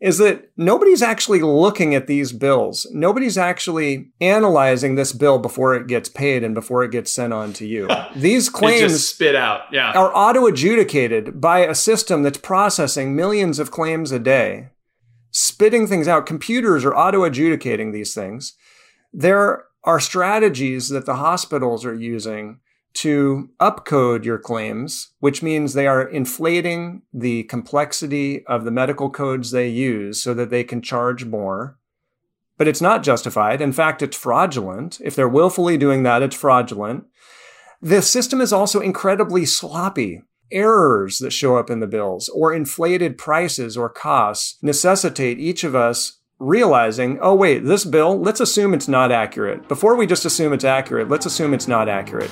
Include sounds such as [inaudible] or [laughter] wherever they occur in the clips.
is that nobody's actually looking at these bills. Nobody's actually analyzing this bill before it gets paid and before it gets sent on to you. [laughs] These claims spit out, yeah. are auto adjudicated by a system that's processing millions of claims a day, spitting things out. Computers are auto adjudicating these things. There are strategies that the hospitals are using to upcode your claims, which means they are inflating the complexity of the medical codes they use so that they can charge more. But it's not justified. In fact, it's fraudulent. If they're willfully doing that, it's fraudulent. The system is also incredibly sloppy. Errors that show up in the bills or inflated prices or costs necessitate each of us realizing, oh, wait, this bill, let's assume it's not accurate. Before we just assume it's accurate, let's assume it's not accurate.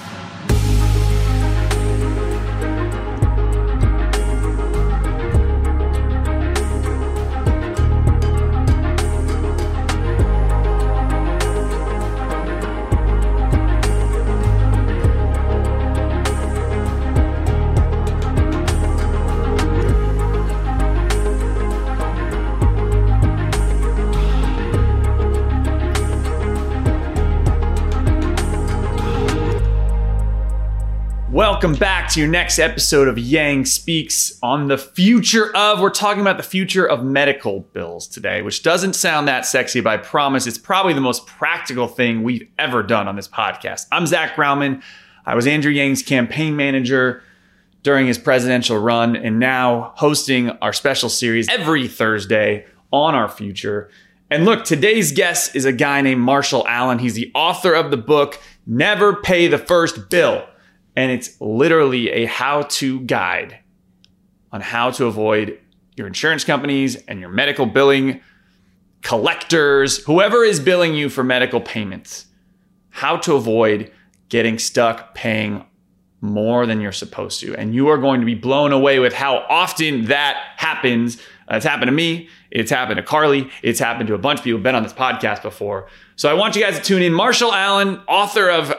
Welcome back to your next episode of Yang Speaks on the future of. We're talking about the future of medical bills today, which doesn't sound that sexy, but I promise it's probably the most practical thing we've ever done on this podcast. I'm Zach Graumann. I was Andrew Yang's campaign manager during his presidential run, and now hosting our special series every Thursday on our future. And look, today's guest is a guy named Marshall Allen. He's the author of the book, Never Pay the First Bill and it's literally a how to guide on how to avoid your insurance companies and your medical billing collectors, whoever is billing you for medical payments, how to avoid getting stuck paying more than you're supposed to. And you are going to be blown away with how often that happens. Uh, it's happened to me. It's happened to Carly. It's happened to a bunch of people who've been on this podcast before. So I want you guys to tune in. Marshall Allen, author of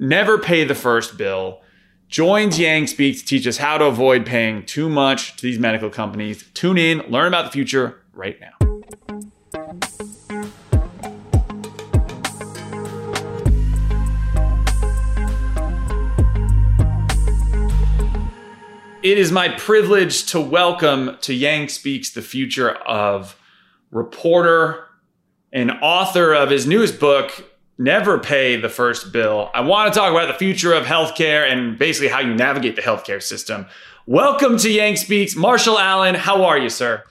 never pay the first bill, joins Yang Speak to teach us how to avoid paying too much to these medical companies. Tune in, learn about the future right now. It is my privilege to welcome to Yang Speaks the future of reporter and author of his newest book, never pay the first bill. I want to talk about the future of healthcare and basically how you navigate the healthcare system. Welcome to Yang Speaks. Marshall Allen, how are you, sir?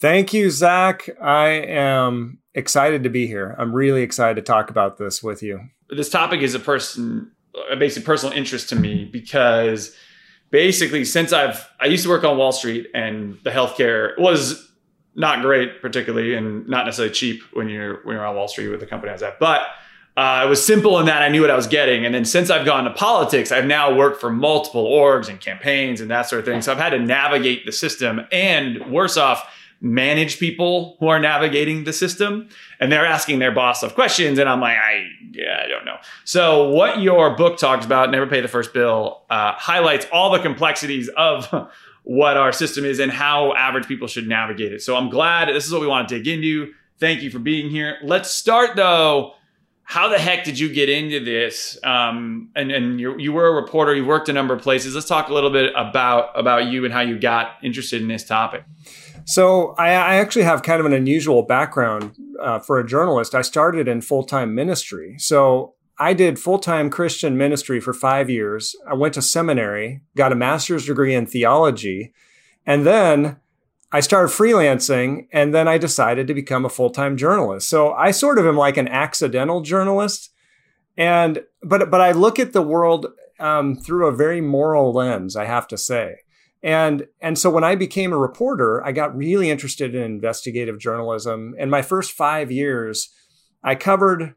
Thank you, Zach. I am excited to be here. I'm really excited to talk about this with you. This topic is a person, a basic personal interest to me because basically since I've I used to work on Wall Street and the healthcare was not great particularly and not necessarily cheap when you're when you're on Wall Street with the company I was at. But uh, it was simple in that I knew what I was getting. And then since I've gone to politics, I've now worked for multiple orgs and campaigns and that sort of thing. So I've had to navigate the system and worse off, manage people who are navigating the system and they're asking their boss of questions. And I'm like, I, yeah, I don't know. So what your book talks about, Never Pay the First Bill, uh, highlights all the complexities of [laughs] what our system is and how average people should navigate it. So I'm glad this is what we want to dig into. Thank you for being here. Let's start though how the heck did you get into this? Um, and and you you were a reporter. You worked a number of places. Let's talk a little bit about about you and how you got interested in this topic. So I, I, actually have kind of an unusual background uh, for a journalist. I started in full time ministry. So I did full time Christian ministry for five years. I went to seminary, got a master's degree in theology, and then I started freelancing. And then I decided to become a full time journalist. So I sort of am like an accidental journalist. And but but I look at the world um, through a very moral lens, I have to say. And and so when I became a reporter, I got really interested in investigative journalism. And my first five years, I covered,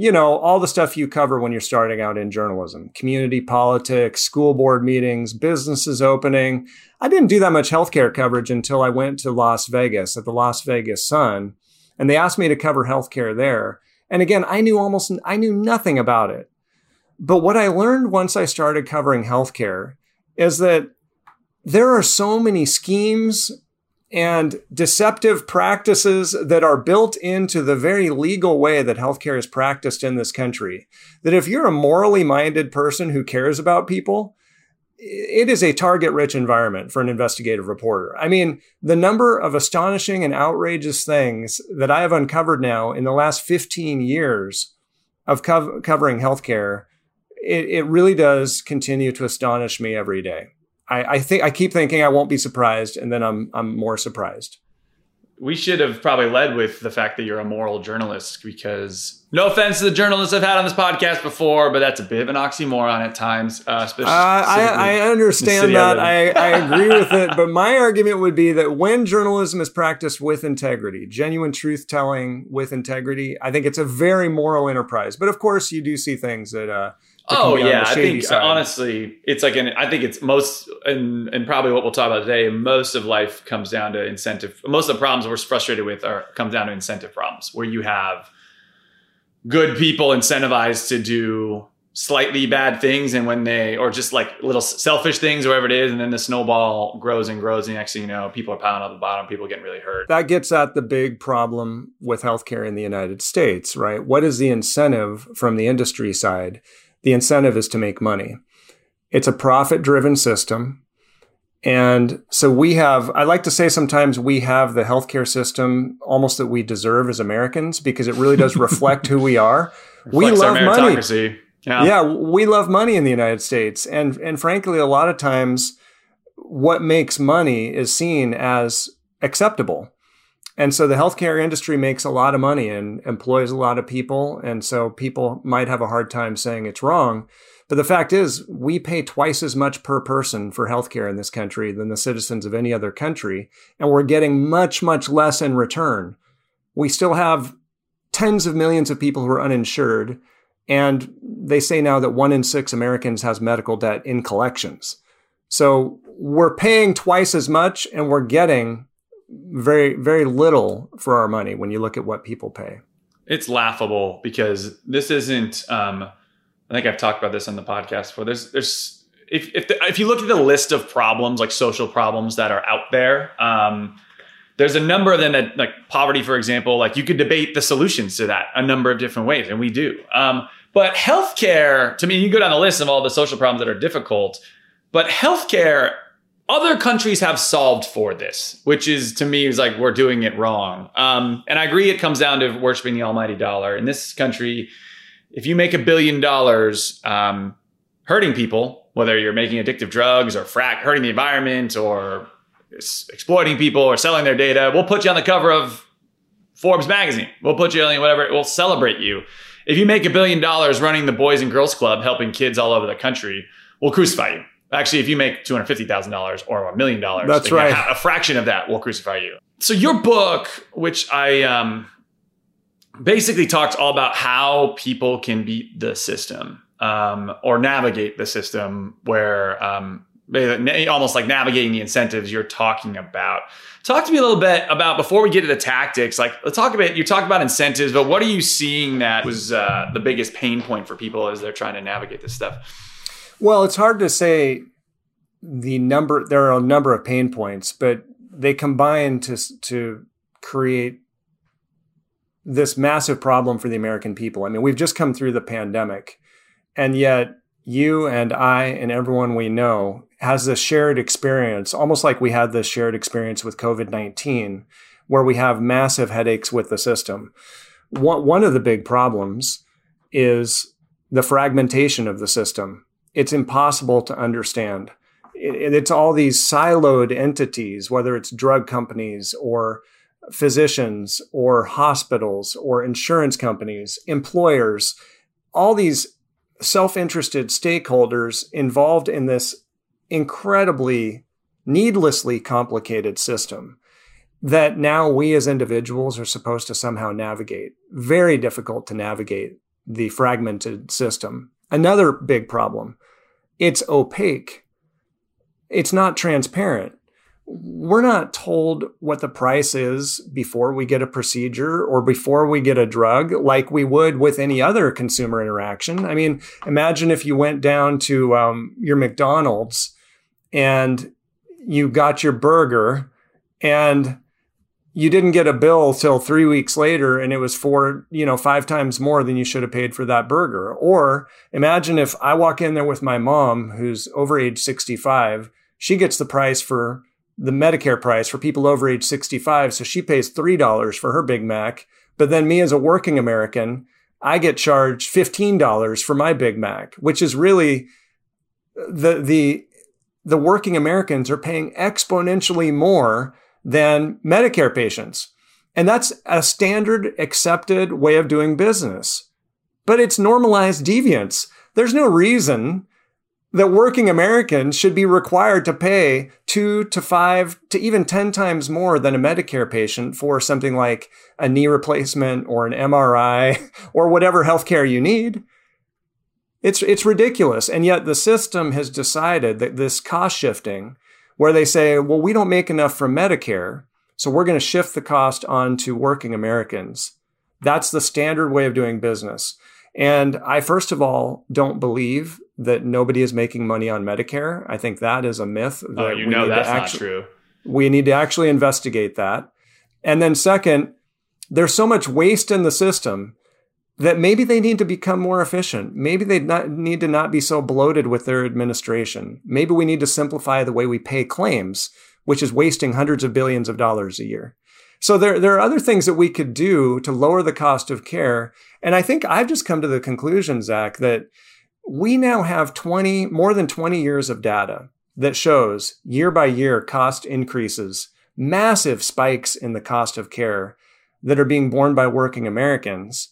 you know, all the stuff you cover when you're starting out in journalism: community politics, school board meetings, businesses opening. I didn't do that much healthcare coverage until I went to Las Vegas at the Las Vegas Sun, and they asked me to cover healthcare there. And again, I knew almost I knew nothing about it. But what I learned once I started covering healthcare is that there are so many schemes and deceptive practices that are built into the very legal way that healthcare is practiced in this country. That if you're a morally minded person who cares about people, it is a target rich environment for an investigative reporter. I mean, the number of astonishing and outrageous things that I have uncovered now in the last 15 years of co- covering healthcare, it, it really does continue to astonish me every day. I, I think I keep thinking I won't be surprised, and then I'm I'm more surprised. We should have probably led with the fact that you're a moral journalist because no offense to the journalists I've had on this podcast before, but that's a bit of an oxymoron at times. Uh, uh, I, I understand that. I, I agree with it. But my [laughs] argument would be that when journalism is practiced with integrity, genuine truth telling with integrity, I think it's a very moral enterprise. But of course, you do see things that uh, Oh yeah, I think uh, side. honestly, it's like an. I think it's most and and probably what we'll talk about today. Most of life comes down to incentive. Most of the problems we're frustrated with are comes down to incentive problems, where you have good people incentivized to do slightly bad things, and when they or just like little selfish things, or whatever it is, and then the snowball grows and grows, and next thing you know, people are piling on the bottom, people are getting really hurt. That gets at the big problem with healthcare in the United States, right? What is the incentive from the industry side? The incentive is to make money. It's a profit driven system. And so we have, I like to say sometimes we have the healthcare system almost that we deserve as Americans because it really does reflect who we are. [laughs] we love money. Yeah. yeah, we love money in the United States. And, and frankly, a lot of times what makes money is seen as acceptable. And so the healthcare industry makes a lot of money and employs a lot of people. And so people might have a hard time saying it's wrong. But the fact is, we pay twice as much per person for healthcare in this country than the citizens of any other country. And we're getting much, much less in return. We still have tens of millions of people who are uninsured. And they say now that one in six Americans has medical debt in collections. So we're paying twice as much and we're getting very very little for our money when you look at what people pay. It's laughable because this isn't. Um, I think I've talked about this on the podcast before. There's there's if if, the, if you look at the list of problems like social problems that are out there. Um, there's a number of them that like poverty for example like you could debate the solutions to that a number of different ways and we do um, but healthcare to me you go down the list of all the social problems that are difficult but healthcare other countries have solved for this, which is to me is like we're doing it wrong. Um, and I agree, it comes down to worshiping the almighty dollar. In this country, if you make a billion dollars um, hurting people, whether you're making addictive drugs or frack, hurting the environment or exploiting people or selling their data, we'll put you on the cover of Forbes magazine. We'll put you on whatever. We'll celebrate you. If you make a billion dollars running the Boys and Girls Club, helping kids all over the country, we'll crucify you. Actually, if you make two hundred fifty thousand dollars or a million dollars, that's right. A fraction of that will crucify you. So your book, which I um, basically talks all about how people can beat the system um, or navigate the system, where um, almost like navigating the incentives you're talking about. Talk to me a little bit about before we get to the tactics. Like, let's talk about you talk about incentives, but what are you seeing that was uh, the biggest pain point for people as they're trying to navigate this stuff? Well, it's hard to say the number. There are a number of pain points, but they combine to to create this massive problem for the American people. I mean, we've just come through the pandemic, and yet you and I and everyone we know has this shared experience, almost like we had this shared experience with COVID 19, where we have massive headaches with the system. One, one of the big problems is the fragmentation of the system. It's impossible to understand. It, it's all these siloed entities, whether it's drug companies or physicians or hospitals or insurance companies, employers, all these self interested stakeholders involved in this incredibly, needlessly complicated system that now we as individuals are supposed to somehow navigate. Very difficult to navigate the fragmented system. Another big problem it's opaque, it's not transparent we're not told what the price is before we get a procedure or before we get a drug like we would with any other consumer interaction. I mean, imagine if you went down to um, your McDonald's and you got your burger and you didn't get a bill till three weeks later and it was four, you know, five times more than you should have paid for that burger. Or imagine if I walk in there with my mom who's over age 65, she gets the price for the Medicare price for people over age 65. So she pays $3 for her Big Mac. But then me as a working American, I get charged $15 for my Big Mac, which is really the, the, the working Americans are paying exponentially more than Medicare patients. And that's a standard accepted way of doing business. But it's normalized deviance. There's no reason that working Americans should be required to pay two to five to even 10 times more than a Medicare patient for something like a knee replacement or an MRI [laughs] or whatever healthcare you need. It's, it's ridiculous. And yet the system has decided that this cost shifting, where they say, well, we don't make enough from Medicare, so we're going to shift the cost onto working Americans. That's the standard way of doing business. And I, first of all, don't believe that nobody is making money on Medicare. I think that is a myth. Oh, that oh, you know that's not true. We need to actually investigate that. And then, second, there's so much waste in the system that maybe they need to become more efficient. Maybe they not, need to not be so bloated with their administration. Maybe we need to simplify the way we pay claims, which is wasting hundreds of billions of dollars a year. So there, there are other things that we could do to lower the cost of care. And I think I've just come to the conclusion, Zach, that we now have 20, more than 20 years of data that shows year by year cost increases, massive spikes in the cost of care that are being borne by working Americans.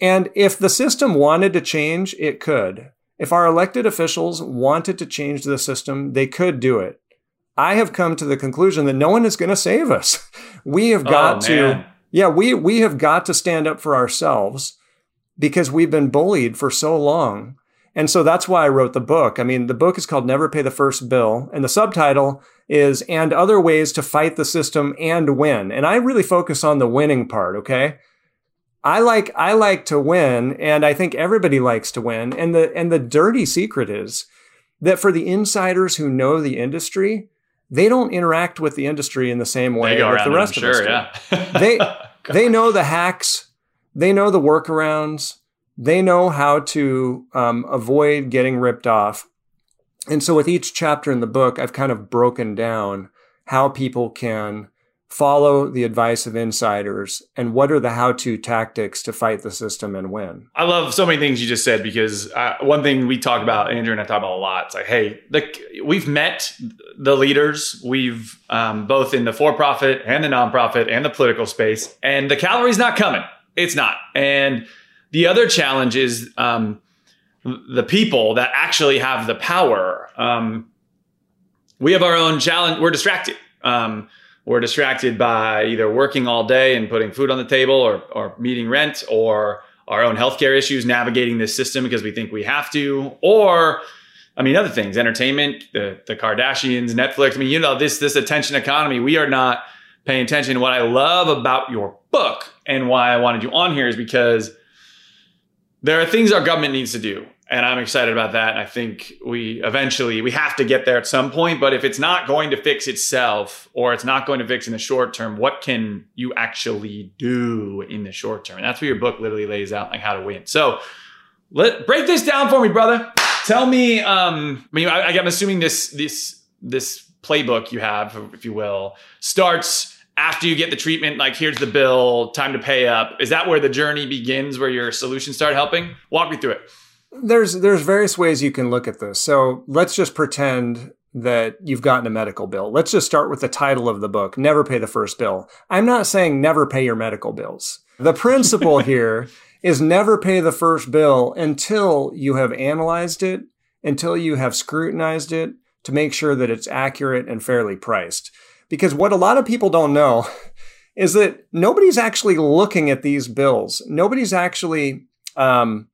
And if the system wanted to change, it could. If our elected officials wanted to change the system, they could do it. I have come to the conclusion that no one is going to save us. [laughs] We have got oh, to, yeah, we, we have got to stand up for ourselves because we've been bullied for so long. And so that's why I wrote the book. I mean, the book is called Never Pay the First Bill, and the subtitle is And Other Ways to Fight the System and Win. And I really focus on the winning part, okay? I like I like to win, and I think everybody likes to win. And the and the dirty secret is that for the insiders who know the industry, they don't interact with the industry in the same way that the rest of sure, us. Yeah. [laughs] they [laughs] they know the hacks, they know the workarounds, they know how to um, avoid getting ripped off. And so, with each chapter in the book, I've kind of broken down how people can follow the advice of insiders and what are the how-to tactics to fight the system and win? I love so many things you just said because uh, one thing we talk about andrew and i talk about a lot it's like hey the, we've met the leaders. We've um, both in the for-profit and the nonprofit and the political space and the cavalry's not coming. It's not. And the other challenge is um, the people that actually have the power. Um, we have our own challenge we're distracted. Um, we're distracted by either working all day and putting food on the table or, or meeting rent or our own healthcare issues, navigating this system because we think we have to, or I mean, other things, entertainment, the, the Kardashians, Netflix. I mean, you know, this, this attention economy, we are not paying attention. What I love about your book and why I wanted you on here is because there are things our government needs to do and I'm excited about that. And I think we eventually we have to get there at some point. But if it's not going to fix itself, or it's not going to fix in the short term, what can you actually do in the short term? And that's what your book literally lays out, like how to win. So let break this down for me, brother. Tell me, um, I mean, I, I'm assuming this this this playbook you have, if you will, starts after you get the treatment. Like, here's the bill, time to pay up. Is that where the journey begins, where your solutions start helping? Walk me through it. There's there's various ways you can look at this. So let's just pretend that you've gotten a medical bill. Let's just start with the title of the book, Never Pay the First Bill. I'm not saying never pay your medical bills. The principle [laughs] here is never pay the first bill until you have analyzed it, until you have scrutinized it to make sure that it's accurate and fairly priced. Because what a lot of people don't know [laughs] is that nobody's actually looking at these bills. Nobody's actually um,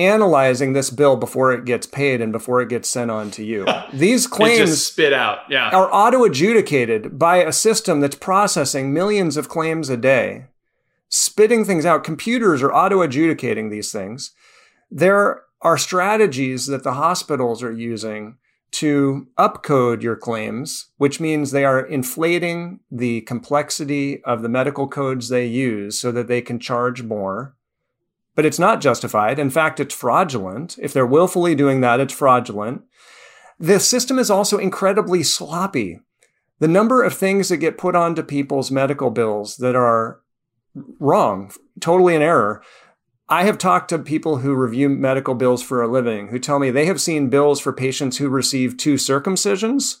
analyzing this bill before it gets paid and before it gets sent on to you. [laughs] These claims spit out, yeah. are auto adjudicated by a system that's processing millions of claims a day, spitting things out. Computers are auto adjudicating these things. There are strategies that the hospitals are using to upcode your claims, which means they are inflating the complexity of the medical codes they use so that they can charge more but it's not justified. In fact, it's fraudulent. If they're willfully doing that, it's fraudulent. The system is also incredibly sloppy. The number of things that get put onto people's medical bills that are wrong, totally in error. I have talked to people who review medical bills for a living who tell me they have seen bills for patients who receive two circumcisions.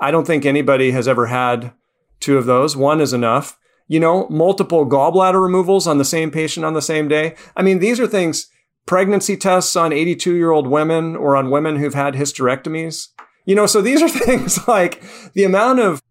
I don't think anybody has ever had two of those. One is enough you know, multiple gallbladder removals on the same patient on the same day. I mean, these are things, pregnancy tests on 82 year old women or on women who've had hysterectomies. You know, so these are [laughs] things like the amount of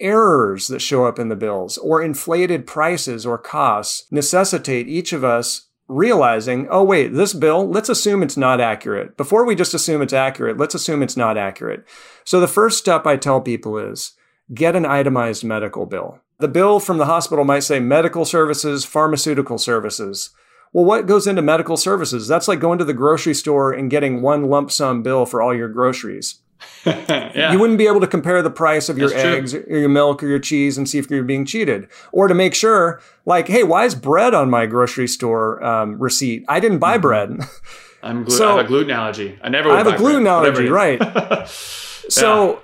errors that show up in the bills or inflated prices or costs necessitate each of us realizing, oh, wait, this bill, let's assume it's not accurate. Before we just assume it's accurate, let's assume it's not accurate. So the first step I tell people is get an itemized medical bill. The bill from the hospital might say medical services, pharmaceutical services. Well, what goes into medical services? That's like going to the grocery store and getting one lump sum bill for all your groceries. [laughs] yeah. You wouldn't be able to compare the price of your That's eggs true. or your milk or your cheese and see if you're being cheated. Or to make sure, like, hey, why is bread on my grocery store um, receipt? I didn't buy mm-hmm. bread. I'm glu- so, I have a gluten allergy. I never. I have a gluten bread, allergy, right? [laughs] so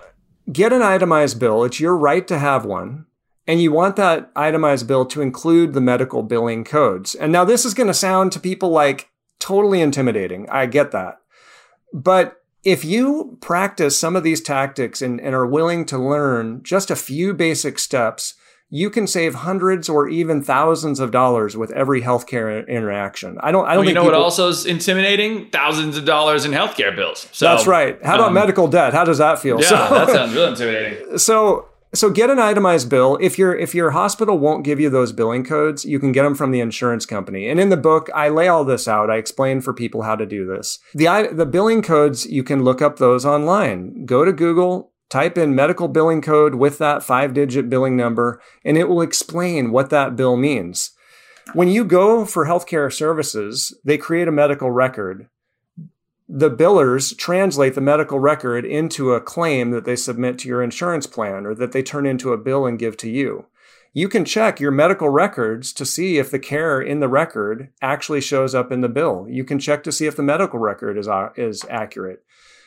get an itemized bill. It's your right to have one. And you want that itemized bill to include the medical billing codes. And now this is going to sound to people like totally intimidating. I get that. But if you practice some of these tactics and, and are willing to learn just a few basic steps, you can save hundreds or even thousands of dollars with every healthcare interaction. I don't. I don't. Well, you know people, what also is intimidating? Thousands of dollars in healthcare bills. So, that's right. How about um, medical debt? How does that feel? Yeah, so, that sounds [laughs] really intimidating. So so get an itemized bill. If your if your hospital won't give you those billing codes, you can get them from the insurance company. And in the book, I lay all this out. I explain for people how to do this. The the billing codes, you can look up those online. Go to Google, type in medical billing code with that 5-digit billing number, and it will explain what that bill means. When you go for healthcare services, they create a medical record the billers translate the medical record into a claim that they submit to your insurance plan or that they turn into a bill and give to you. You can check your medical records to see if the care in the record actually shows up in the bill. You can check to see if the medical record is, uh, is accurate.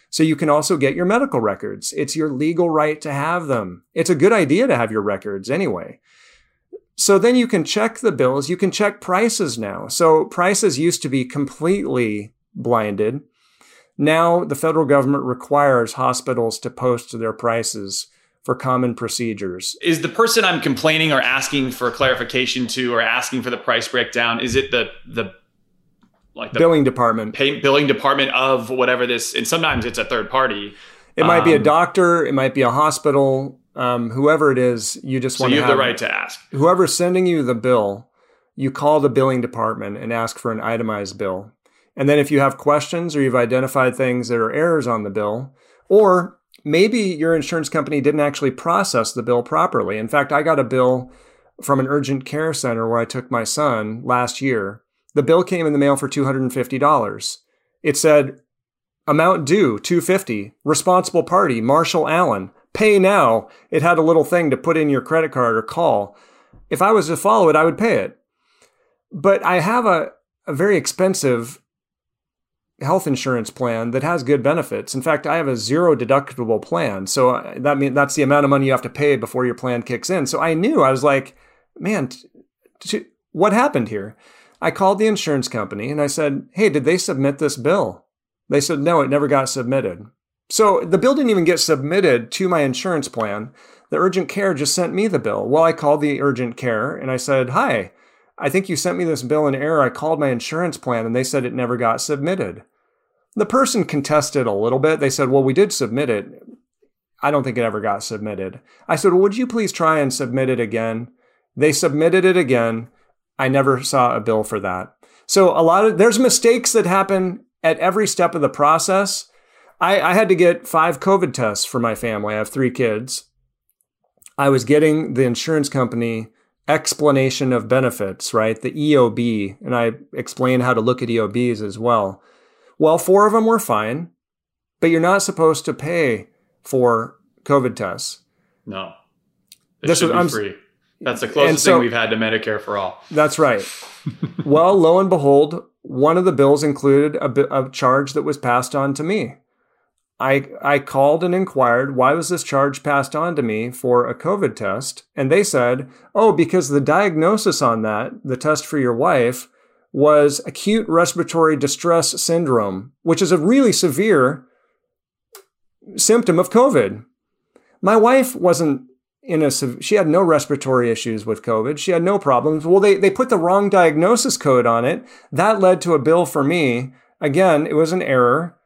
So you can also get your medical records. It's your legal right to have them. It's a good idea to have your records anyway. So then you can check the bills. You can check prices now. So prices used to be completely blinded. Now, the federal government requires hospitals to post their prices for common procedures. Is the person I'm complaining or asking for clarification to or asking for the price breakdown, is it the the like the billing department? Pay, billing department of whatever this and sometimes it's a third party. It might um, be a um, doctor, it might be a hospital, um, whoever it is, you just so want you to have, have the right to ask. Whoever's sending you the bill, you call the billing department and ask for an itemized bill. And then if you have questions or you've identified things that are errors on the bill, or maybe your insurance company didn't actually process the bill properly. In fact, I got a bill from an urgent care center where I took my son last year. The bill came in the mail for $250. It said amount due 250 responsible party Marshall Allen pay now it had a little thing to put in your credit card or call if i was to follow it i would pay it but i have a, a very expensive health insurance plan that has good benefits. In fact, I have a zero deductible plan. So uh, that means that's the amount of money you have to pay before your plan kicks in. So I knew I was like, man, t- t- what happened here? I called the insurance company and I said, hey, did they submit this bill? They said, no, it never got submitted. So the bill didn't even get submitted to my insurance plan. The urgent care just sent me the bill. Well, I called the urgent care and I said, hi, I think you sent me this bill in error. I called my insurance plan and they said it never got submitted. The person contested a little bit. They said, Well, we did submit it. I don't think it ever got submitted. I said, well, Would you please try and submit it again? They submitted it again. I never saw a bill for that. So a lot of there's mistakes that happen at every step of the process. I, I had to get five COVID tests for my family. I have three kids. I was getting the insurance company explanation of benefits, right? The EOB. And I explained how to look at EOBs as well. Well, four of them were fine, but you're not supposed to pay for COVID tests. No. It this should was, be I'm, free. That's the closest so, thing we've had to Medicare for all. That's right. [laughs] well, lo and behold, one of the bills included a, a charge that was passed on to me. I, I called and inquired why was this charge passed on to me for a COVID test, and they said, "Oh, because the diagnosis on that, the test for your wife, was acute respiratory distress syndrome, which is a really severe symptom of COVID." My wife wasn't in a she had no respiratory issues with COVID. She had no problems. Well, they they put the wrong diagnosis code on it. That led to a bill for me. Again, it was an error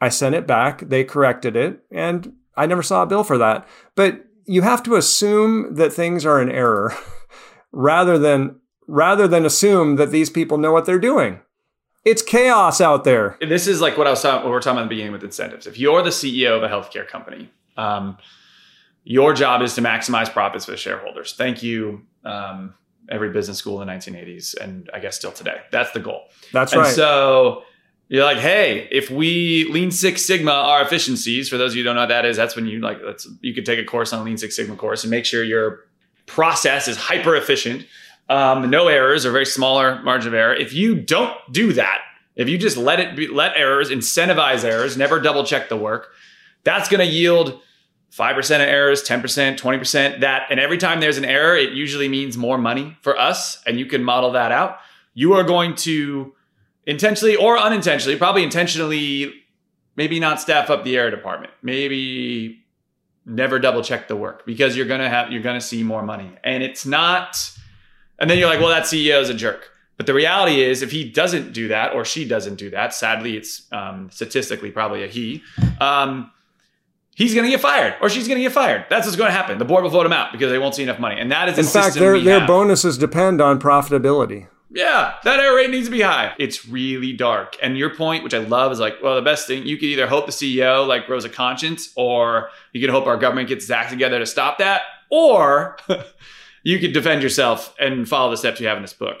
I sent it back, they corrected it, and I never saw a bill for that. But you have to assume that things are in error [laughs] rather than rather than assume that these people know what they're doing. It's chaos out there. This is like what I was talking, what we were talking about in the beginning with incentives. If you're the CEO of a healthcare company, um, your job is to maximize profits for the shareholders. Thank you, um, every business school in the 1980s, and I guess still today. That's the goal. That's and right. So you're like, hey, if we Lean Six Sigma our efficiencies, for those of you who don't know what that is, that's when you like that's you could take a course on Lean Six Sigma course and make sure your process is hyper efficient, um, no errors or very smaller margin of error. If you don't do that, if you just let it be, let errors, incentivize errors, never double check the work, that's going to yield 5% of errors, 10%, 20%. That, and every time there's an error, it usually means more money for us. And you can model that out. You are going to intentionally or unintentionally, probably intentionally, maybe not staff up the air department. Maybe never double check the work because you're gonna have you're gonna see more money. And it's not and then you're like, well, that CEO is a jerk. But the reality is, if he doesn't do that or she doesn't do that, sadly, it's um, statistically probably a he. Um, he's going to get fired or she's going to get fired. That's what's going to happen. The board will vote him out because they won't see enough money. And that is in fact their their bonuses depend on profitability. Yeah, that error rate needs to be high. It's really dark. And your point, which I love, is like, well, the best thing you could either hope the CEO like grows a conscience, or you could hope our government gets its act together to stop that, or [laughs] you could defend yourself and follow the steps you have in this book.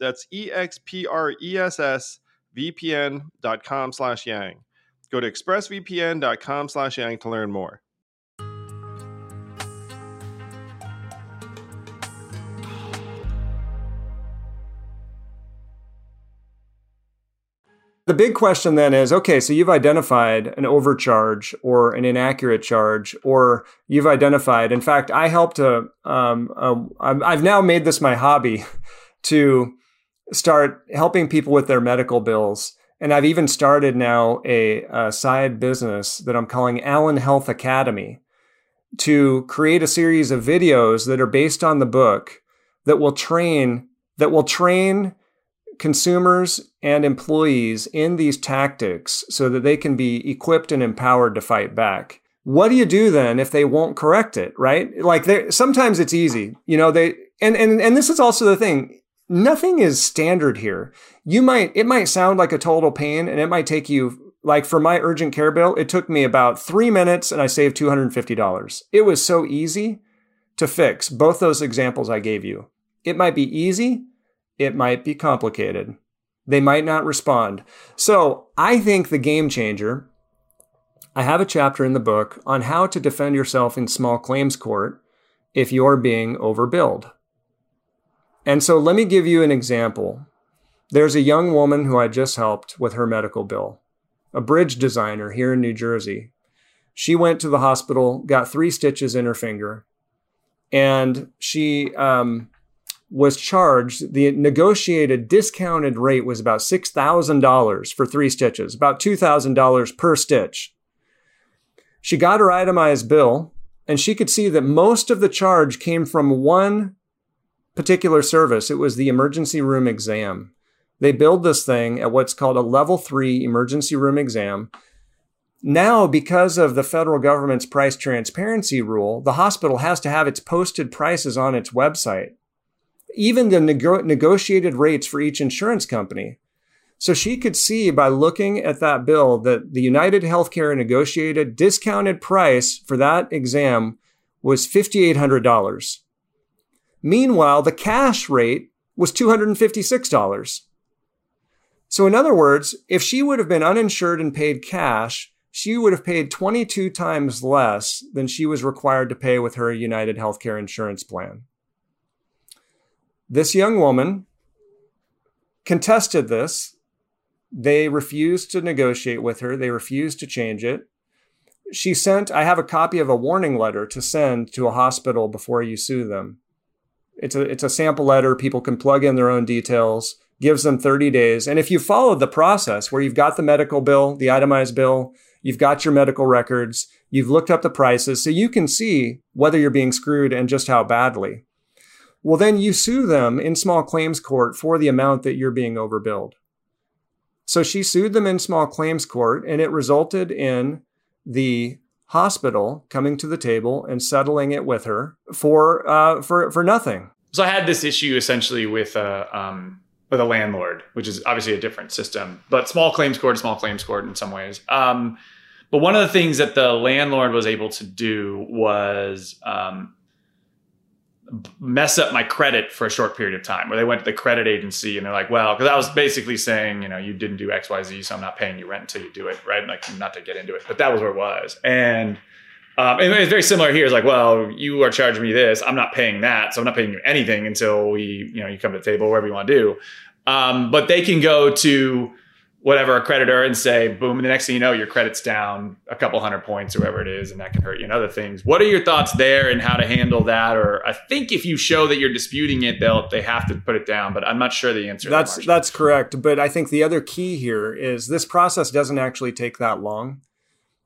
That's E-X-P-R-E-S-S vpn.com slash yang. Go to expressvpn.com slash yang to learn more. The big question then is okay, so you've identified an overcharge or an inaccurate charge, or you've identified, in fact, I helped um, a I've now made this my hobby [laughs] to start helping people with their medical bills. And I've even started now a, a side business that I'm calling Allen Health Academy to create a series of videos that are based on the book that will train that will train consumers and employees in these tactics so that they can be equipped and empowered to fight back. What do you do then if they won't correct it, right? Like sometimes it's easy. You know, they and and and this is also the thing. Nothing is standard here. You might it might sound like a total pain and it might take you like for my urgent care bill, it took me about 3 minutes and I saved $250. It was so easy to fix both those examples I gave you. It might be easy, it might be complicated. They might not respond. So I think the game changer, I have a chapter in the book on how to defend yourself in small claims court if you're being overbilled. And so let me give you an example. There's a young woman who I just helped with her medical bill, a bridge designer here in New Jersey. She went to the hospital, got three stitches in her finger, and she um, was charged, the negotiated discounted rate was about $6,000 for three stitches, about $2,000 per stitch. She got her itemized bill and she could see that most of the charge came from one particular service. It was the emergency room exam. They billed this thing at what's called a level three emergency room exam. Now, because of the federal government's price transparency rule, the hospital has to have its posted prices on its website even the nego- negotiated rates for each insurance company. So she could see by looking at that bill that the United Healthcare negotiated discounted price for that exam was $5,800. Meanwhile, the cash rate was $256. So, in other words, if she would have been uninsured and paid cash, she would have paid 22 times less than she was required to pay with her United Healthcare insurance plan. This young woman contested this. They refused to negotiate with her, they refused to change it. She sent, I have a copy of a warning letter to send to a hospital before you sue them. It's a, it's a sample letter. People can plug in their own details, gives them 30 days. And if you followed the process where you've got the medical bill, the itemized bill, you've got your medical records, you've looked up the prices, so you can see whether you're being screwed and just how badly. Well, then you sue them in small claims court for the amount that you're being overbilled. So she sued them in small claims court, and it resulted in the hospital coming to the table and settling it with her for uh, for for nothing. So I had this issue essentially with a uh, um, with a landlord, which is obviously a different system, but small claims court, small claims court in some ways. Um, but one of the things that the landlord was able to do was um, mess up my credit for a short period of time where they went to the credit agency and they're like well because i was basically saying you know you didn't do xyz so i'm not paying you rent until you do it right like not to get into it but that was where it was and um, and it's very similar here. It's like, well, you are charging me this. I'm not paying that. So I'm not paying you anything until we, you know, you come to the table, whatever you want to do. Um, but they can go to whatever a creditor and say, boom, and the next thing you know, your credit's down a couple hundred points or whatever it is, and that can hurt you and other things. What are your thoughts there and how to handle that? Or I think if you show that you're disputing it, they'll they have to put it down, but I'm not sure the answer. That's that, that's correct. But I think the other key here is this process doesn't actually take that long.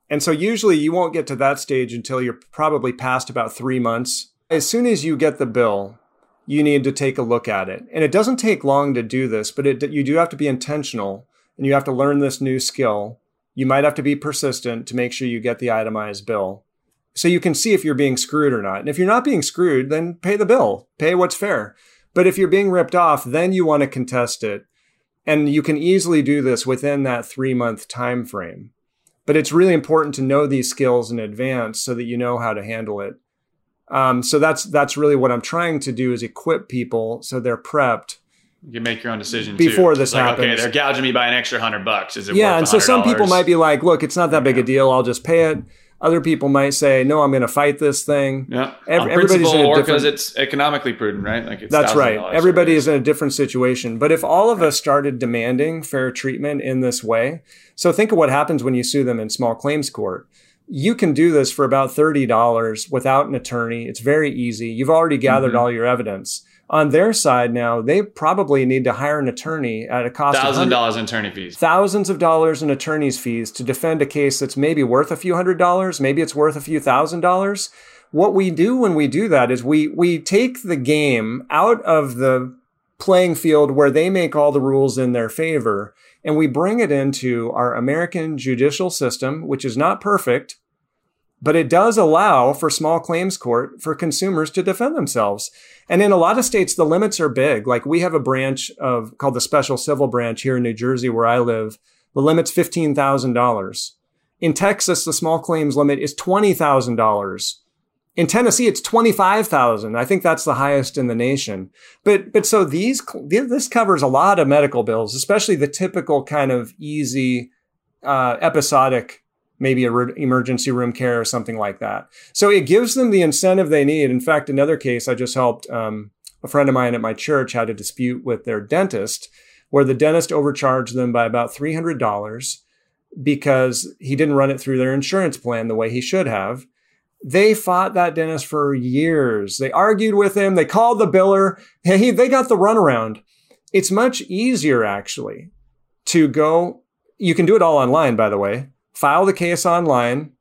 And so usually you won't get to that stage until you're probably past about three months. As soon as you get the bill, you need to take a look at it. And it doesn't take long to do this, but it, you do have to be intentional and you have to learn this new skill. You might have to be persistent to make sure you get the itemized bill. So you can see if you're being screwed or not. And if you're not being screwed, then pay the bill, pay what's fair. But if you're being ripped off, then you want to contest it. And you can easily do this within that three month time frame. But it's really important to know these skills in advance so that you know how to handle it Um, so that's that's really what I'm trying to do is equip people so they're prepped. You can make your own decision before too. this like, happens. Okay, they're gouging me by an extra hundred bucks. Is it yeah, and so some people might be like, "Look, it's not that big a deal. I'll just pay it." Other people might say, "No, I'm going to fight this thing." Yeah, Ev- on everybody's in a or because it's economically prudent, right? Like it's That's right. Everybody is in a different situation. But if all of us started demanding fair treatment in this way, so think of what happens when you sue them in small claims court. You can do this for about $30 without an attorney. It's very easy. You've already gathered Mhm. all your evidence. On their side now, they probably need to hire an attorney at a cost of thousand hundred- dollars in attorney fees. thousands of dollars in attorney's fees to defend a case that's maybe worth a few hundred dollars, maybe it's worth a few thousand dollars. What we do when we do that is we we take the game out of the playing field where they make all the rules in their favor and we bring it into our American judicial system, which is not perfect, but it does allow for small claims court for consumers to defend themselves. And in a lot of states, the limits are big. Like we have a branch of called the special civil branch here in New Jersey where I live. The limit's $15,000. In Texas, the small claims limit is $20,000. In Tennessee, it's 25,000. I think that's the highest in the nation. But, but so these, this covers a lot of medical bills, especially the typical kind of easy, uh, episodic, maybe a re- emergency room care or something like that. So it gives them the incentive they need. In fact, another case I just helped, um, a friend of mine at my church had a dispute with their dentist where the dentist overcharged them by about $300 because he didn't run it through their insurance plan the way he should have. They fought that dentist for years. They argued with him. They called the biller. He, they got the runaround. It's much easier actually to go. You can do it all online, by the way. File the case online.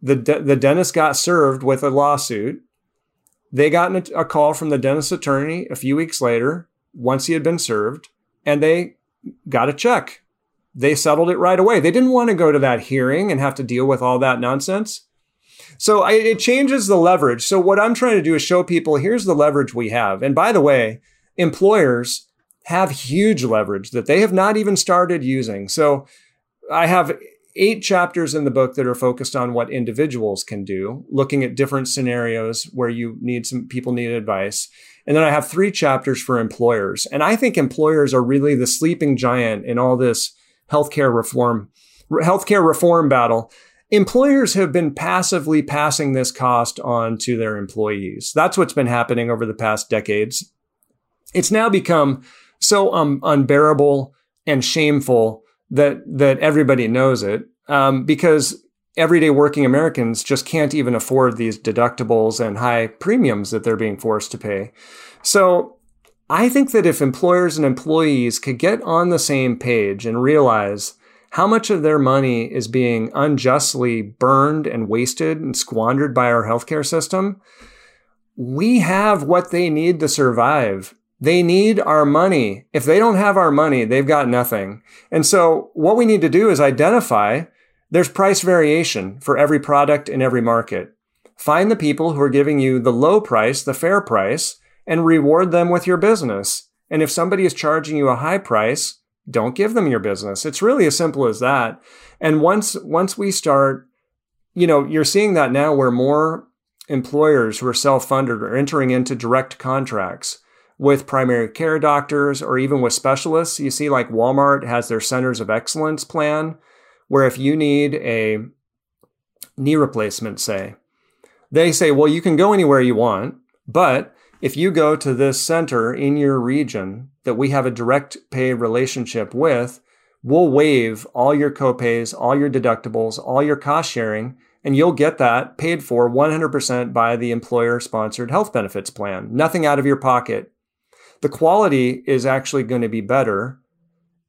The, de- the dentist got served with a lawsuit. They got a, call from the dentist attorney a few weeks later, once he had been served, and they got a check. They settled it right away. They didn't want to go to that hearing and have to deal with all that nonsense. So I, it changes the leverage. So what I'm trying to do is show people here's the leverage we have. And by the way, employers have huge leverage that they have not even started using. So I have eight chapters in the book that are focused on what individuals can do, looking at different scenarios where you need some people need advice. And then I have three chapters for employers. And I think employers are really the sleeping giant in all this healthcare reform, healthcare reform battle. Employers have been passively passing this cost on to their employees. That's what's been happening over the past decades. It's now become so um, unbearable and shameful that that everybody knows it um, because everyday working Americans just can't even afford these deductibles and high premiums that they're being forced to pay. So I think that if employers and employees could get on the same page and realize how much of their money is being unjustly burned and wasted and squandered by our healthcare system, we have what they need to survive. They need our money. If they don't have our money, they've got nothing. And so what we need to do is identify there's price variation for every product in every market. Find the people who are giving you the low price, the fair price, and reward them with your business. And if somebody is charging you a high price, don't give them your business. It's really as simple as that. And once once we start, you know, you're seeing that now where more employers who are self-funded are entering into direct contracts with primary care doctors or even with specialists. You see, like Walmart has their centers of excellence plan, where if you need a knee replacement, say, they say, well, you can go anywhere you want, but if you go to this center in your region that we have a direct pay relationship with, we'll waive all your copays, all your deductibles, all your cost sharing, and you'll get that paid for 100% by the employer sponsored health benefits plan. Nothing out of your pocket the quality is actually going to be better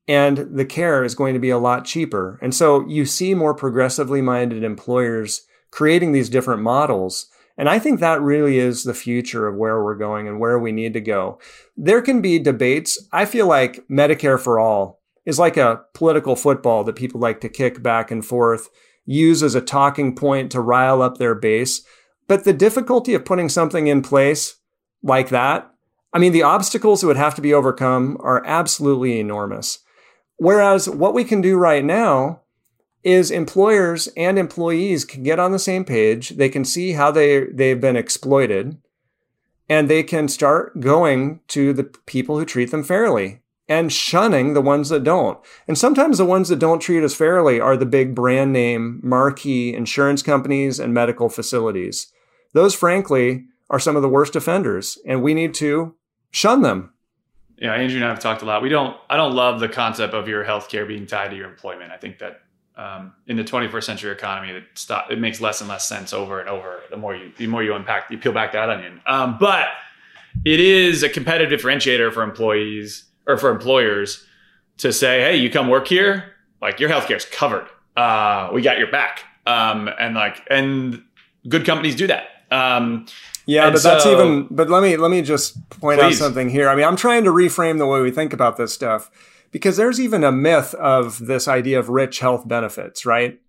and the care is going to be a lot cheaper. And so you see more progressively minded employers creating these different models. And I think that really is the future of where we're going and where we need to go. There can be debates. I feel like Medicare for all is like a political football that people like to kick back and forth, use as a talking point to rile up their base. But the difficulty of putting something in place like that I mean, the obstacles that would have to be overcome are absolutely enormous. Whereas what we can do right now is employers and employees can get on the same page. They can see how they they've been exploited and they can start going to the people who treat them fairly and shunning the ones that don't. And sometimes the ones that don't treat us fairly are the big brand name marquee insurance companies and medical facilities. Those, frankly, are some of the worst offenders, and we need to shun them. Yeah, Andrew and I have talked a lot. We don't. I don't love the concept of your healthcare being tied to your employment. I think that um, in the 21st century economy, it, stop, it makes less and less sense over and over. The more you, the more you unpack, you peel back that onion. Um, but it is a competitive differentiator for employees or for employers to say, "Hey, you come work here, like your healthcare is covered. Uh, we got your back." Um, and like, and good companies do that. Um, yeah, but so, that's even. But let me let me just point please. out something here. I mean, I'm trying to reframe the way we think about this stuff because there's even a myth of this idea of rich health benefits, right?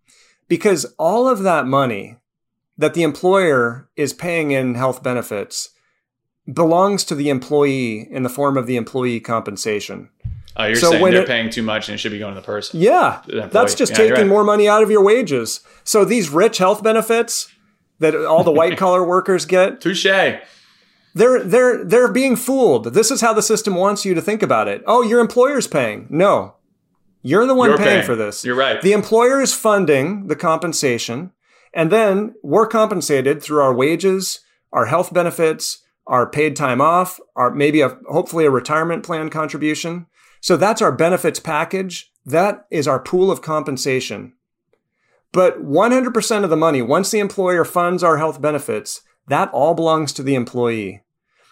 Because all of that money that the employer is paying in health benefits belongs to the employee in the form of the employee compensation. Oh, you're so saying they're it, paying too much and it should be going to the person. Yeah, the that's just yeah, taking right. more money out of your wages. So these rich health benefits that all the white [laughs] collar workers get, touche. They're they're they're being fooled. This is how the system wants you to think about it. Oh, your employer's paying. No, you're the one paying, paying for this. You're right. The employer is funding the compensation, and then we're compensated through our wages, our health benefits, our paid time off, our maybe a hopefully a retirement plan contribution. So that's our benefits package. That is our pool of compensation. But 100% of the money, once the employer funds our health benefits, that all belongs to the employee.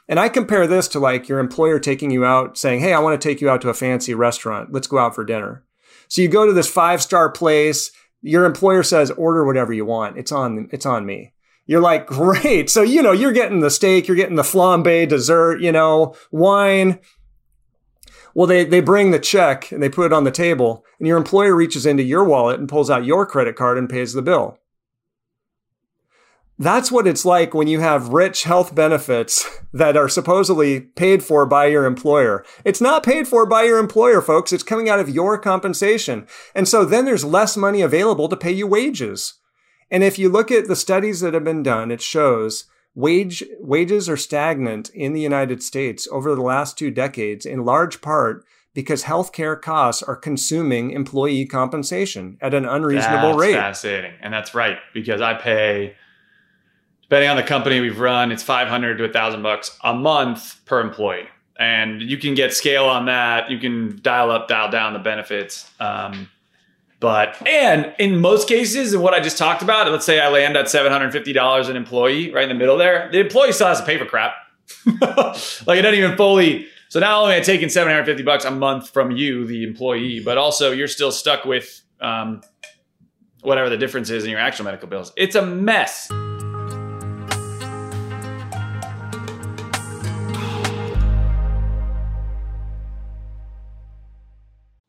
And I compare this to like your employer taking you out saying, Hey, I want to take you out to a fancy restaurant. Let's go out for dinner. So you go to this five star place. Your employer says, order whatever you want. It's on, it's on me. You're like, great. So, you know, you're getting the steak, you're getting the flambe dessert, you know, wine. Well, they, they bring the check and they put it on the table and your employer reaches into your wallet and pulls out your credit card and pays the bill. That's what it's like when you have rich health benefits that are supposedly paid for by your employer. It's not paid for by your employer, folks. It's coming out of your compensation. And so then there's less money available to pay you wages. And if you look at the studies that have been done, it shows wage, wages are stagnant in the United States over the last two decades in large part because healthcare costs are consuming employee compensation at an unreasonable that's rate. Fascinating. And that's right because I pay depending on the company we've run, it's 500 to 1000 bucks a month per employee. And you can get scale on that. You can dial up, dial down the benefits. Um, but, and in most cases, and what I just talked about, let's say I land at $750 an employee right in the middle there, the employee still has to pay for crap. [laughs] like it doesn't even fully. So not only am I taking 750 bucks a month from you, the employee, but also you're still stuck with um, whatever the difference is in your actual medical bills. It's a mess.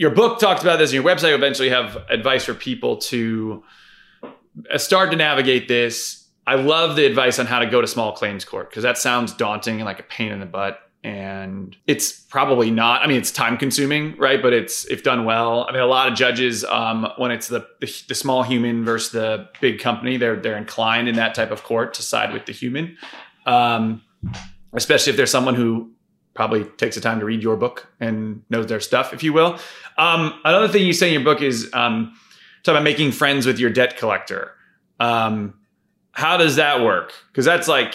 Your book talks about this, and your website eventually have advice for people to uh, start to navigate this. I love the advice on how to go to small claims court because that sounds daunting and like a pain in the butt. And it's probably not. I mean, it's time consuming, right? But it's if done well. I mean, a lot of judges, um, when it's the, the, the small human versus the big company, they're they're inclined in that type of court to side with the human, um, especially if there's someone who probably takes the time to read your book and knows their stuff, if you will. Um, another thing you say in your book is um, talk about making friends with your debt collector. Um, how does that work? Because that's like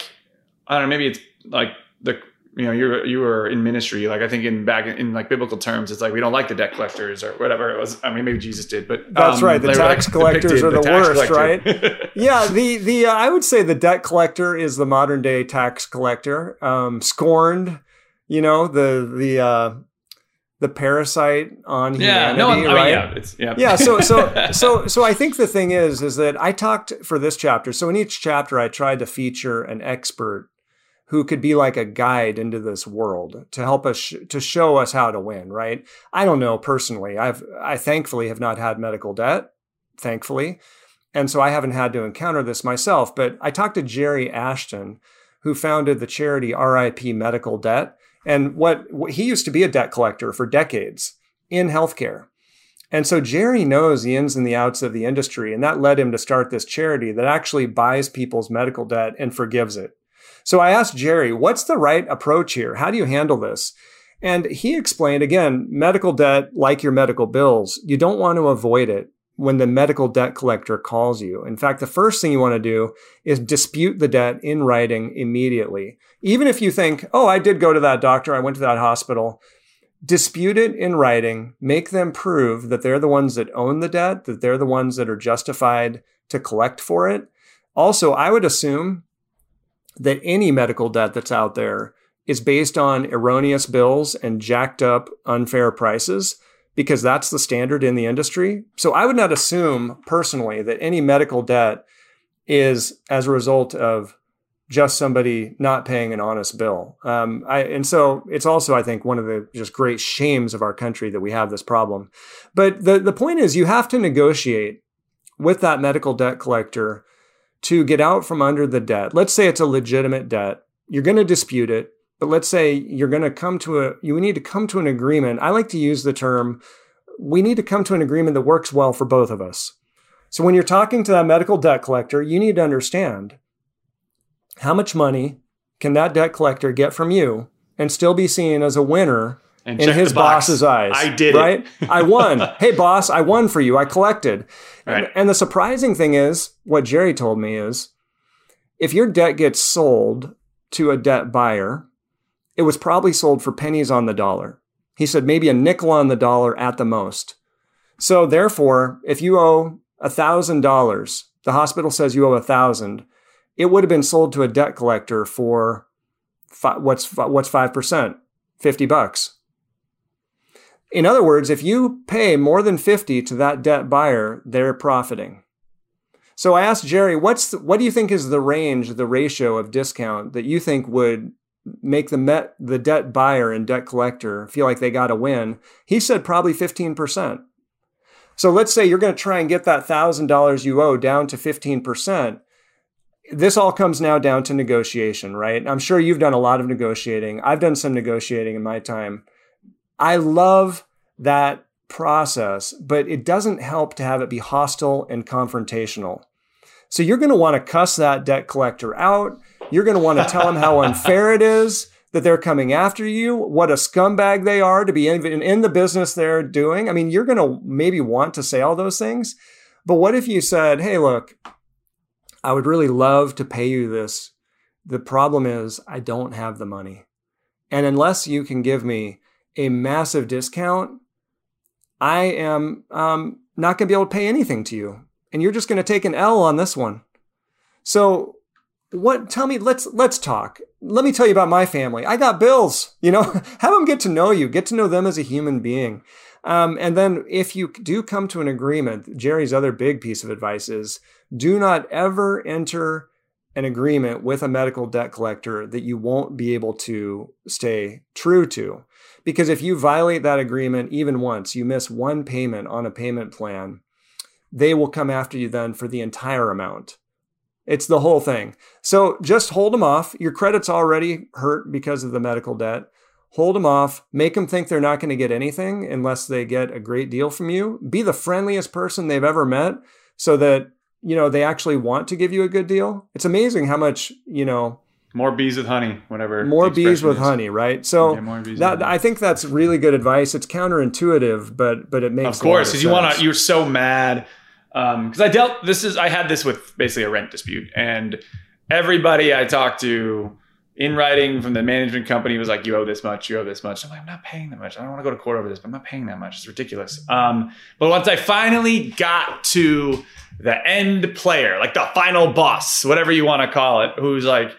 I don't know. Maybe it's like the you know you you were in ministry. Like I think in back in, in, like biblical terms, it's like we don't like the debt collectors or whatever it was. I mean, maybe Jesus did, but that's um, right. The tax like collectors are the, the worst, right? [laughs] yeah. The the uh, I would say the debt collector is the modern day tax collector, um, scorned. You know the the uh, the parasite on humanity, yeah, no, right? mean, yeah, it's, yeah. yeah. So, so, [laughs] so, so I think the thing is, is that I talked for this chapter. So in each chapter, I tried to feature an expert who could be like a guide into this world to help us sh- to show us how to win. Right? I don't know personally. I've I thankfully have not had medical debt, thankfully, and so I haven't had to encounter this myself. But I talked to Jerry Ashton, who founded the charity RIP Medical Debt and what, what he used to be a debt collector for decades in healthcare. And so Jerry knows the ins and the outs of the industry, and that led him to start this charity that actually buys people's medical debt and forgives it. So I asked Jerry, what's the right approach here? How do you handle this? And he explained again, medical debt, like your medical bills, you don't want to avoid it when the medical debt collector calls you. In fact, the first thing you want to do is dispute the debt in writing immediately. Even if you think, oh, I did go to that doctor, I went to that hospital, dispute it in writing, make them prove that they're the ones that own the debt, that they're the ones that are justified to collect for it. Also, I would assume that any medical debt that's out there is based on erroneous bills and jacked up unfair prices because that's the standard in the industry. So I would not assume personally that any medical debt is as a result of just somebody not paying an honest bill. Um, I, and so it's also, I think, one of the just great shames of our country that we have this problem. But the, the point is, you have to negotiate with that medical debt collector to get out from under the debt. Let's say it's a legitimate debt. You're going to dispute it. But let's say you're going to come to a, you need to come to an agreement. I like to use the term, we need to come to an agreement that works well for both of us. So when you're talking to that medical debt collector, you need to understand how much money can that debt collector get from you and still be seen as a winner and in his boss's eyes. I did right? I won. [laughs] hey, boss, I won for you. I collected. Right. And, and the surprising thing is, what Jerry told me is, if your debt gets sold to a debt buyer, it was probably sold for pennies on the dollar. He said maybe a nickel on the dollar at the most. So therefore, if you owe $1,000, the hospital says you owe 1000 it would have been sold to a debt collector for what's what's 5%? 50 bucks. In other words, if you pay more than 50 to that debt buyer, they're profiting. So I asked Jerry, what's the, what do you think is the range, the ratio of discount that you think would make the met the debt buyer and debt collector feel like they got a win, he said probably 15%. So let's say you're going to try and get that $1,000 you owe down to 15%. This all comes now down to negotiation, right? I'm sure you've done a lot of negotiating. I've done some negotiating in my time. I love that process, but it doesn't help to have it be hostile and confrontational. So you're going to want to cuss that debt collector out. You're going to want to tell them how unfair it is that they're coming after you, what a scumbag they are to be in, in the business they're doing. I mean, you're going to maybe want to say all those things. But what if you said, hey, look, I would really love to pay you this. The problem is, I don't have the money. And unless you can give me a massive discount, I am um, not going to be able to pay anything to you. And you're just going to take an L on this one. So what tell me let's let's talk let me tell you about my family i got bills you know [laughs] have them get to know you get to know them as a human being um, and then if you do come to an agreement jerry's other big piece of advice is do not ever enter an agreement with a medical debt collector that you won't be able to stay true to because if you violate that agreement even once you miss one payment on a payment plan they will come after you then for the entire amount It's the whole thing. So just hold them off. Your credit's already hurt because of the medical debt. Hold them off. Make them think they're not going to get anything unless they get a great deal from you. Be the friendliest person they've ever met so that, you know, they actually want to give you a good deal. It's amazing how much, you know, more bees with honey, whatever. More bees with is. honey, right? So yeah, that I think that's really good advice. It's counterintuitive, but but it makes of course because you want to. You're so mad Um because um, I dealt. This is I had this with basically a rent dispute, and everybody I talked to in writing from the management company was like, "You owe this much. You owe this much." I'm like, "I'm not paying that much. I don't want to go to court over this, but I'm not paying that much. It's ridiculous." Um, but once I finally got to the end player, like the final boss, whatever you want to call it, who's like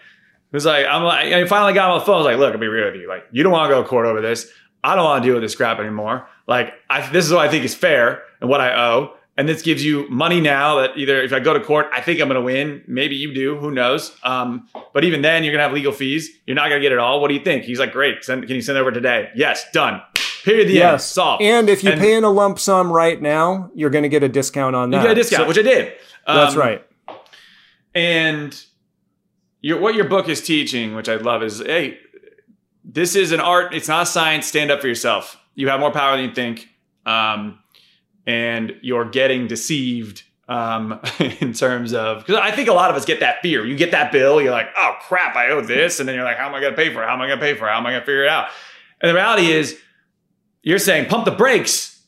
who's like, I'm like, I finally got on the phone. I was like, look, I'll be real with you. Like, you don't want to go to court over this. I don't want to deal with this crap anymore. Like, I, this is what I think is fair and what I owe. And this gives you money now that either if I go to court, I think I'm going to win. Maybe you do. Who knows? Um, but even then, you're going to have legal fees. You're not going to get it all. What do you think? He's like, great. Send, can you send over today? Yes, done. Period. The yes. end. Solved. And if you and, pay in a lump sum right now, you're going to get a discount on that. You get a discount, so, which I did. Um, that's right. And your, what your book is teaching, which I love, is hey, this is an art. It's not a science. Stand up for yourself. You have more power than you think, um, and you're getting deceived um, [laughs] in terms of because I think a lot of us get that fear. You get that bill, you're like, oh crap, I owe this, and then you're like, how am I going to pay for it? How am I going to pay for it? How am I going to figure it out? And the reality is, you're saying pump the brakes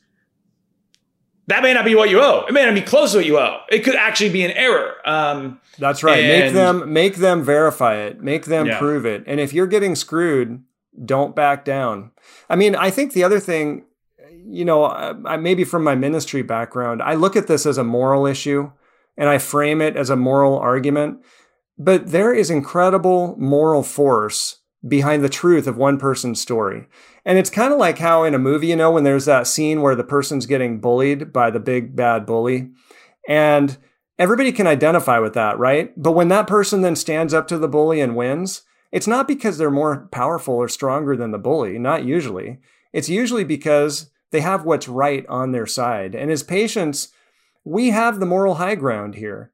that may not be what you owe. It may not be close to what you owe. It could actually be an error. Um, That's right. make them make them verify it. Make them yeah. prove it. And if you're getting screwed, don't back down. I mean, I think the other thing, you know, I, maybe from my ministry background, I look at this as a moral issue, and I frame it as a moral argument. But there is incredible moral force behind the truth of one person's story. And it's kind of like how in a movie, you know, when there's that scene where the person's getting bullied by the big bad bully, and everybody can identify with that, right? But when that person then stands up to the bully and wins, it's not because they're more powerful or stronger than the bully, not usually. It's usually because they have what's right on their side. And as patients, we have the moral high ground here.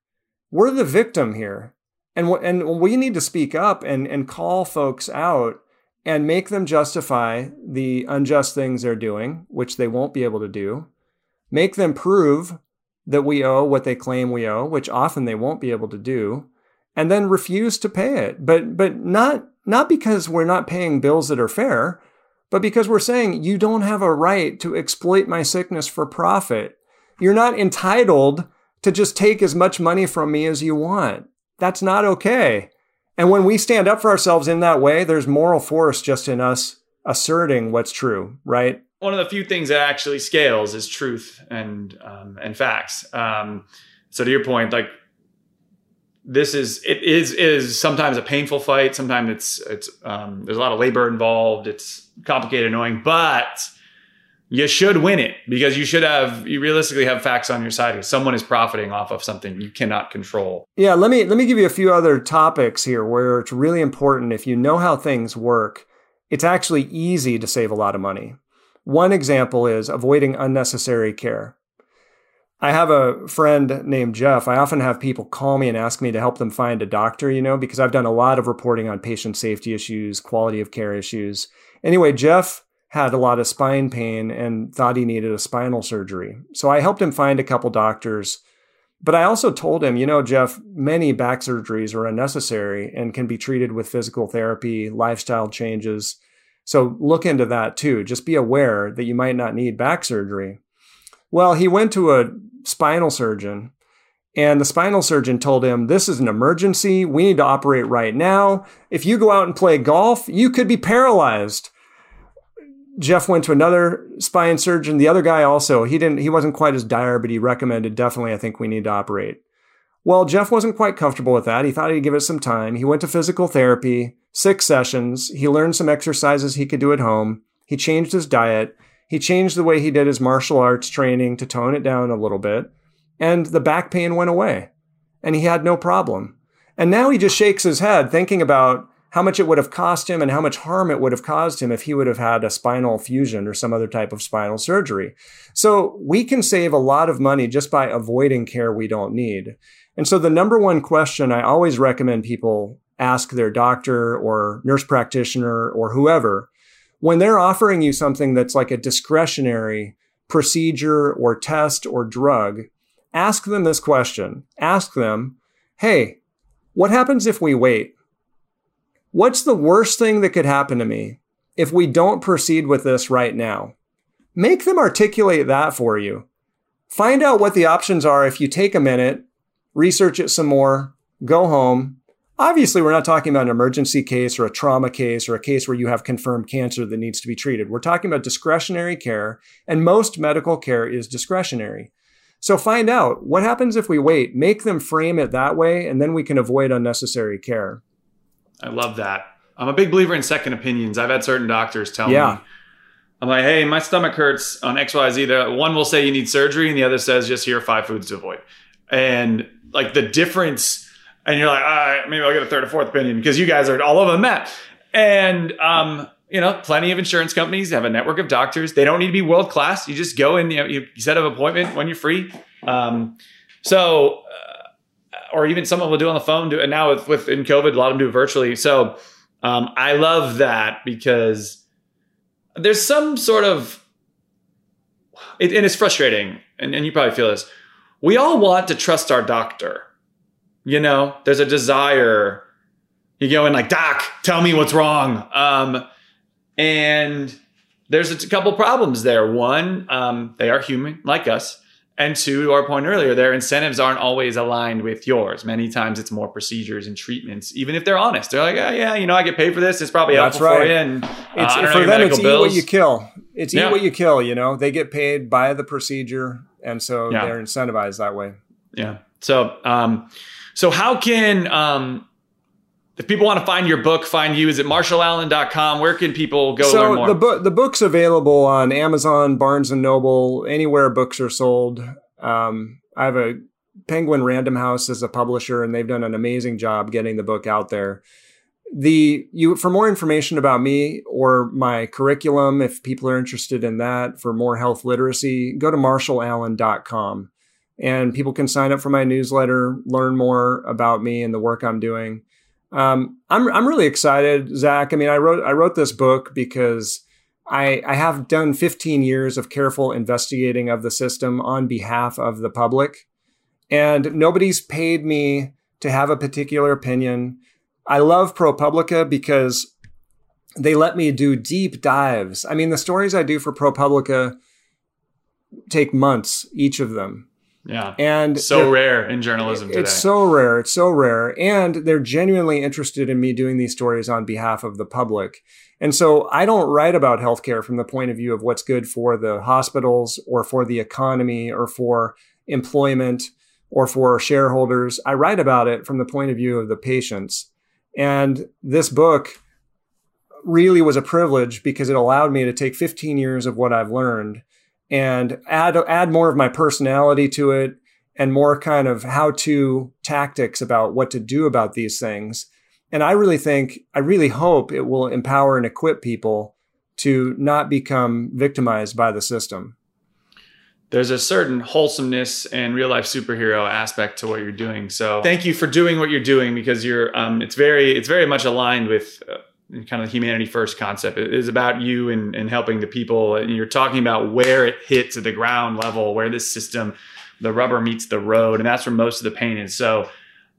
We're the victim here. And, and we need to speak up and, and call folks out and make them justify the unjust things they're doing, which they won't be able to do. Make them prove that we owe what they claim we owe, which often they won't be able to do, and then refuse to pay it. But but not not because we're not paying bills that are fair, but because we're saying you don't have a right to exploit my sickness for profit. You're not entitled to just take as much money from me as you want. That's not okay. And when we stand up for ourselves in that way, there's moral force just in us asserting what's true, right? One of the few things that actually scales is truth and um, and facts. Um, so to your point, like this is it is is sometimes a painful fight. Sometimes it's it's um, there's a lot of labor involved. It's complicated, annoying, but you should win it because you should have you realistically have facts on your side someone is profiting off of something you cannot control. Yeah let me let me give you a few other topics here where it's really important. If you know how things work it's actually easy to save a lot of money. One example is avoiding unnecessary care. I have a friend named jeff. I often have people call me and ask me to help them find a doctor you know because i've done a lot of reporting on patient safety issues quality of care issues. Anyway jeff had a lot of spine pain and thought he needed a spinal surgery. So I helped him find a couple doctors. But I also told him, you know, Jeff, many back surgeries are unnecessary and can be treated with physical therapy, lifestyle changes. So look into that too. Just be aware that you might not need back surgery. Well, he went to a spinal surgeon and the spinal surgeon told him, This is an emergency. We need to operate right now. If you go out and play golf, you could be paralyzed. Jeff went to another spine surgeon. The other guy also, he didn't, he wasn't quite as dire, but he recommended definitely, I think we need to operate. Well, Jeff wasn't quite comfortable with that. He thought he'd give it some time. He went to physical therapy, six sessions. He learned some exercises he could do at home. He changed his diet. He changed the way he did his martial arts training to tone it down a little bit. And the back pain went away. And he had no problem. And now he just shakes his head thinking about how much it would have cost him and how much harm it would have caused him if he would have had a spinal fusion or some other type of spinal surgery. So we can save a lot of money just by avoiding care we don't need. And so the number one question I always recommend people ask their doctor or nurse practitioner or whoever when they're offering you something that's like a discretionary procedure or test or drug, ask them this question. Ask them, Hey, what happens if we wait? What's the worst thing that could happen to me if we don't proceed with this right now? Make them articulate that for you. Find out what the options are if you take a minute, research it some more, go home. Obviously, we're not talking about an emergency case or a trauma case or a case where you have confirmed cancer that needs to be treated. We're talking about discretionary care, and most medical care is discretionary. So find out what happens if we wait, make them frame it that way, and then we can avoid unnecessary care. I love that. I'm a big believer in second opinions. I've had certain doctors tell yeah. me, I'm like, hey, my stomach hurts on XYZ. The one will say you need surgery, and the other says just here are five foods to avoid. And like the difference, and you're like, all right, maybe I'll get a third or fourth opinion because you guys are all over the map. And um, you know, plenty of insurance companies have a network of doctors. They don't need to be world class. You just go in, you, know, you set up an appointment when you're free. Um, so or even some of them will do on the phone. Do and now with, COVID, a lot of them do it virtually. So um, I love that because there's some sort of it, and it's frustrating, and, and you probably feel this. We all want to trust our doctor. You know, there's a desire. You go in like, Doc, tell me what's wrong. Um, and there's a couple problems there. One, um, they are human like us. And to our point earlier, their incentives aren't always aligned with yours. Many times it's more procedures and treatments, even if they're honest. They're like, oh, yeah, you know, I get paid for this. It's probably That's helpful right. for you. And uh, it's, for them, it's bills. eat what you kill. It's yeah. eat what you kill, you know. They get paid by the procedure. And so yeah. they're incentivized that way. Yeah. So, um, so how can um, if people want to find your book, find you, is it marshallallen.com? Where can people go so learn more? The, book, the book's available on Amazon, Barnes and Noble, anywhere books are sold. Um, I have a Penguin Random House as a publisher, and they've done an amazing job getting the book out there. The you for more information about me or my curriculum, if people are interested in that for more health literacy, go to marshallallen.com and people can sign up for my newsletter, learn more about me and the work I'm doing. Um, I'm I'm really excited, Zach. I mean, I wrote I wrote this book because I I have done 15 years of careful investigating of the system on behalf of the public, and nobody's paid me to have a particular opinion. I love ProPublica because they let me do deep dives. I mean, the stories I do for ProPublica take months each of them. Yeah. And so rare in journalism today. It's so rare. It's so rare. And they're genuinely interested in me doing these stories on behalf of the public. And so I don't write about healthcare from the point of view of what's good for the hospitals or for the economy or for employment or for shareholders. I write about it from the point of view of the patients. And this book really was a privilege because it allowed me to take 15 years of what I've learned and add add more of my personality to it and more kind of how to tactics about what to do about these things. And I really think, I really hope it will empower and equip people to not become victimized by the system. There's a certain wholesomeness and real life superhero aspect to what you're doing. So thank you for doing what you're doing because you're, um, it's very, it's very much aligned with uh, kind of the humanity first concept. It is about you and, and helping the people. And you're talking about where it hits at the ground level, where this system, the rubber meets the road. And that's where most of the pain is. So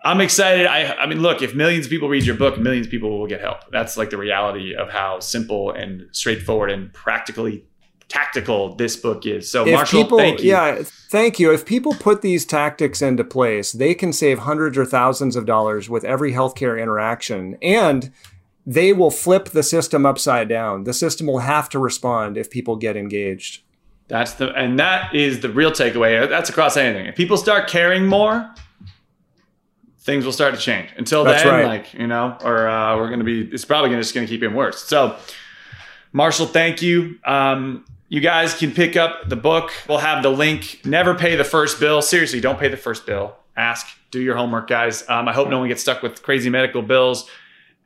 I'm excited. I, I mean, look, if millions of people read your book, millions of people will get help. That's like the reality of how simple and straightforward and practically tactical this book is. So, if Marshall, people, thank you. Yeah, thank you. If people put these tactics into place, they can save hundreds or thousands of dollars with every healthcare interaction. And they will flip the system upside down. The system will have to respond if people get engaged. That's the and that is the real takeaway. That's across anything. If people start caring more, things will start to change. Until That's then, right. like you know, or uh, we're going to be. It's probably gonna, just going to keep getting worse. So, Marshall, thank you. Um, you guys can pick up the book. We'll have the link. Never pay the first bill. Seriously, don't pay the first bill. Ask. Do your homework, guys. Um, I hope no one gets stuck with crazy medical bills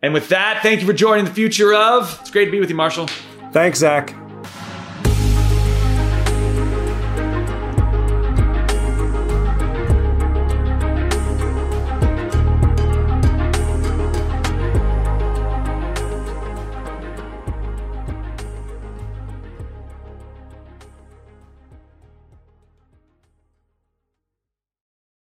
And with that, thank you for joining the future of. It's great to be with you, Marshall. Thanks, Zach.